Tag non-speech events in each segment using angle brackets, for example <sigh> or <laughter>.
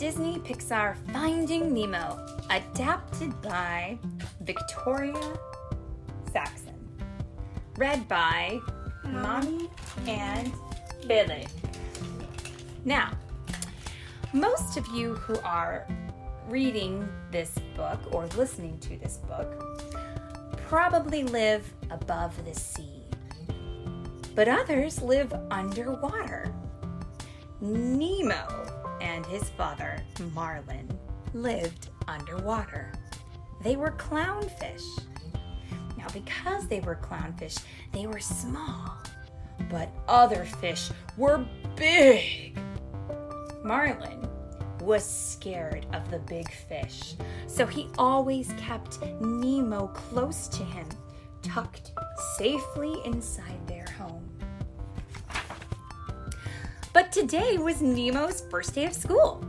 Disney Pixar Finding Nemo, adapted by Victoria Saxon. Read by Mommy and Billy. Now, most of you who are reading this book or listening to this book probably live above the sea, but others live underwater. Nemo and his father, Marlin, lived underwater. They were clownfish. Now, because they were clownfish, they were small, but other fish were big. Marlin was scared of the big fish, so he always kept Nemo close to him, tucked safely inside their home. But today was Nemo's first day of school.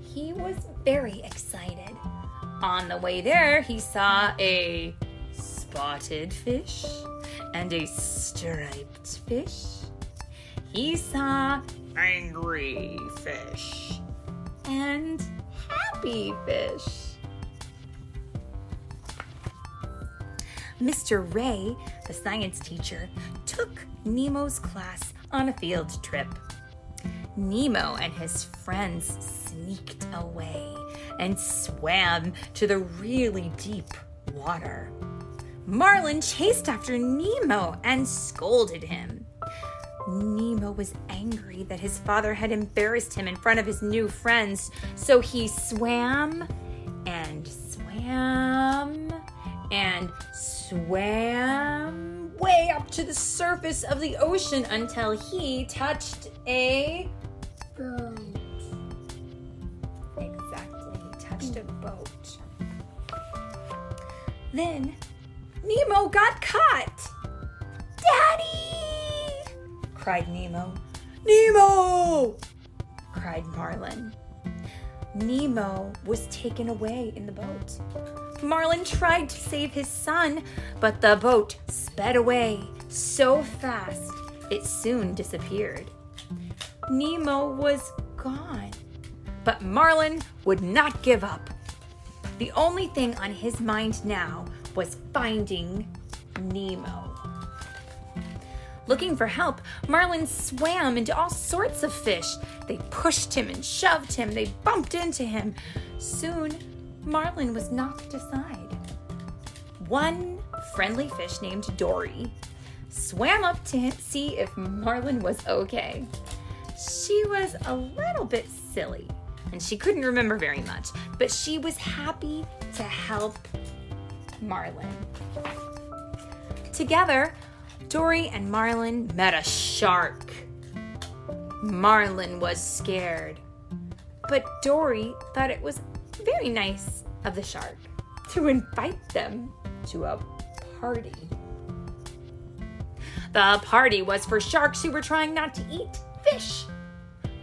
He was very excited. On the way there, he saw a spotted fish and a striped fish. He saw angry fish and happy fish. Mr. Ray, the science teacher, took Nemo's class on a field trip. Nemo and his friends sneaked away and swam to the really deep water. Marlin chased after Nemo and scolded him. Nemo was angry that his father had embarrassed him in front of his new friends, so he swam and swam and swam way up to the surface of the ocean until he touched a a boat. Then Nemo got caught. Daddy! cried Nemo. Nemo! cried Marlin. Nemo was taken away in the boat. Marlin tried to save his son, but the boat sped away so fast it soon disappeared. Nemo was gone. But Marlin would not give up. The only thing on his mind now was finding Nemo. Looking for help, Marlin swam into all sorts of fish. They pushed him and shoved him, they bumped into him. Soon, Marlin was knocked aside. One friendly fish named Dory swam up to him, see if Marlin was okay. She was a little bit silly and she couldn't remember very much, but she was happy to help Marlin. Together, Dory and Marlin met a shark. Marlin was scared, but Dory thought it was very nice of the shark to invite them to a party. The party was for sharks who were trying not to eat fish.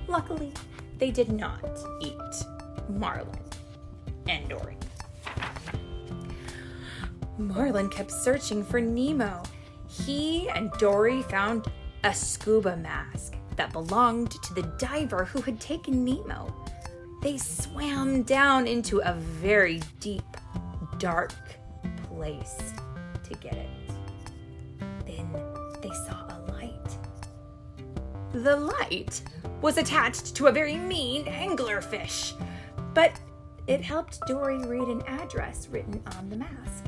Luckily, they did not eat Marlin and Dory. Marlin kept searching for Nemo. He and Dory found a scuba mask that belonged to the diver who had taken Nemo. They swam down into a very deep, dark place to get it. Then they saw. The light was attached to a very mean anglerfish, but it helped Dory read an address written on the mask.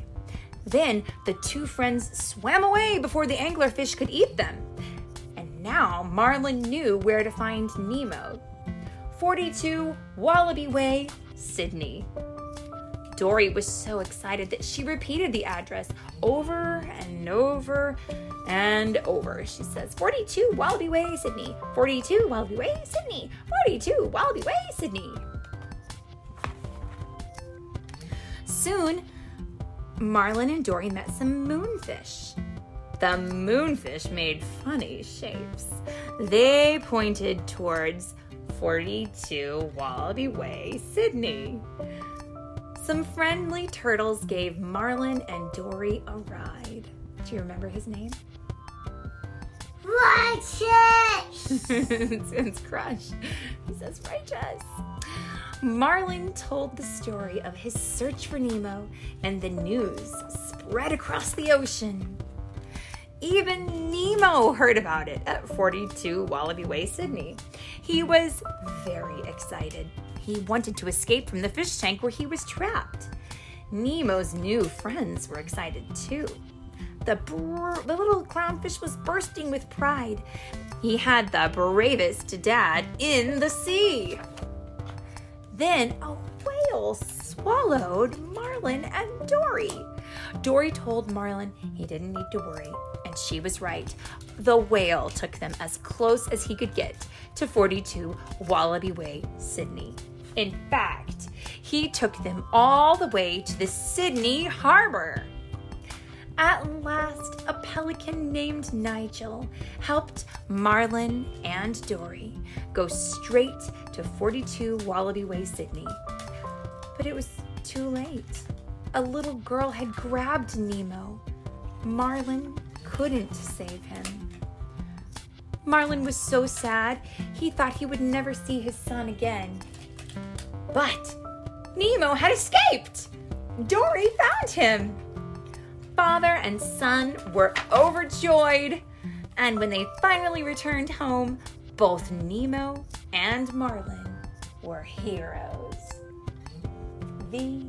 Then the two friends swam away before the anglerfish could eat them. And now Marlin knew where to find Nemo 42 Wallaby Way, Sydney. Dory was so excited that she repeated the address over and over and over. She says, 42 Wallaby Way, Sydney. 42 Wallaby Way, Sydney. 42 Wallaby Way, Sydney. Soon, Marlin and Dory met some moonfish. The moonfish made funny shapes. They pointed towards 42 Wallaby Way, Sydney. Some friendly turtles gave Marlin and Dory a ride. Do you remember his name? Righteous! <laughs> it's Crush. He says righteous. Marlin told the story of his search for Nemo, and the news spread across the ocean. Even Nemo heard about it at 42 Wallaby Way, Sydney. He was very excited. He wanted to escape from the fish tank where he was trapped. Nemo's new friends were excited too. The, br- the little clownfish was bursting with pride. He had the bravest dad in the sea. Then a whale swallowed Marlin and Dory. Dory told Marlin he didn't need to worry, and she was right. The whale took them as close as he could get to 42 Wallaby Way, Sydney. In fact, he took them all the way to the Sydney harbor. At last, a pelican named Nigel helped Marlin and Dory go straight to 42 Wallaby Way, Sydney. But it was too late. A little girl had grabbed Nemo. Marlin couldn't save him. Marlin was so sad, he thought he would never see his son again. But Nemo had escaped! Dory found him! Father and son were overjoyed, and when they finally returned home, both Nemo and Marlin were heroes. The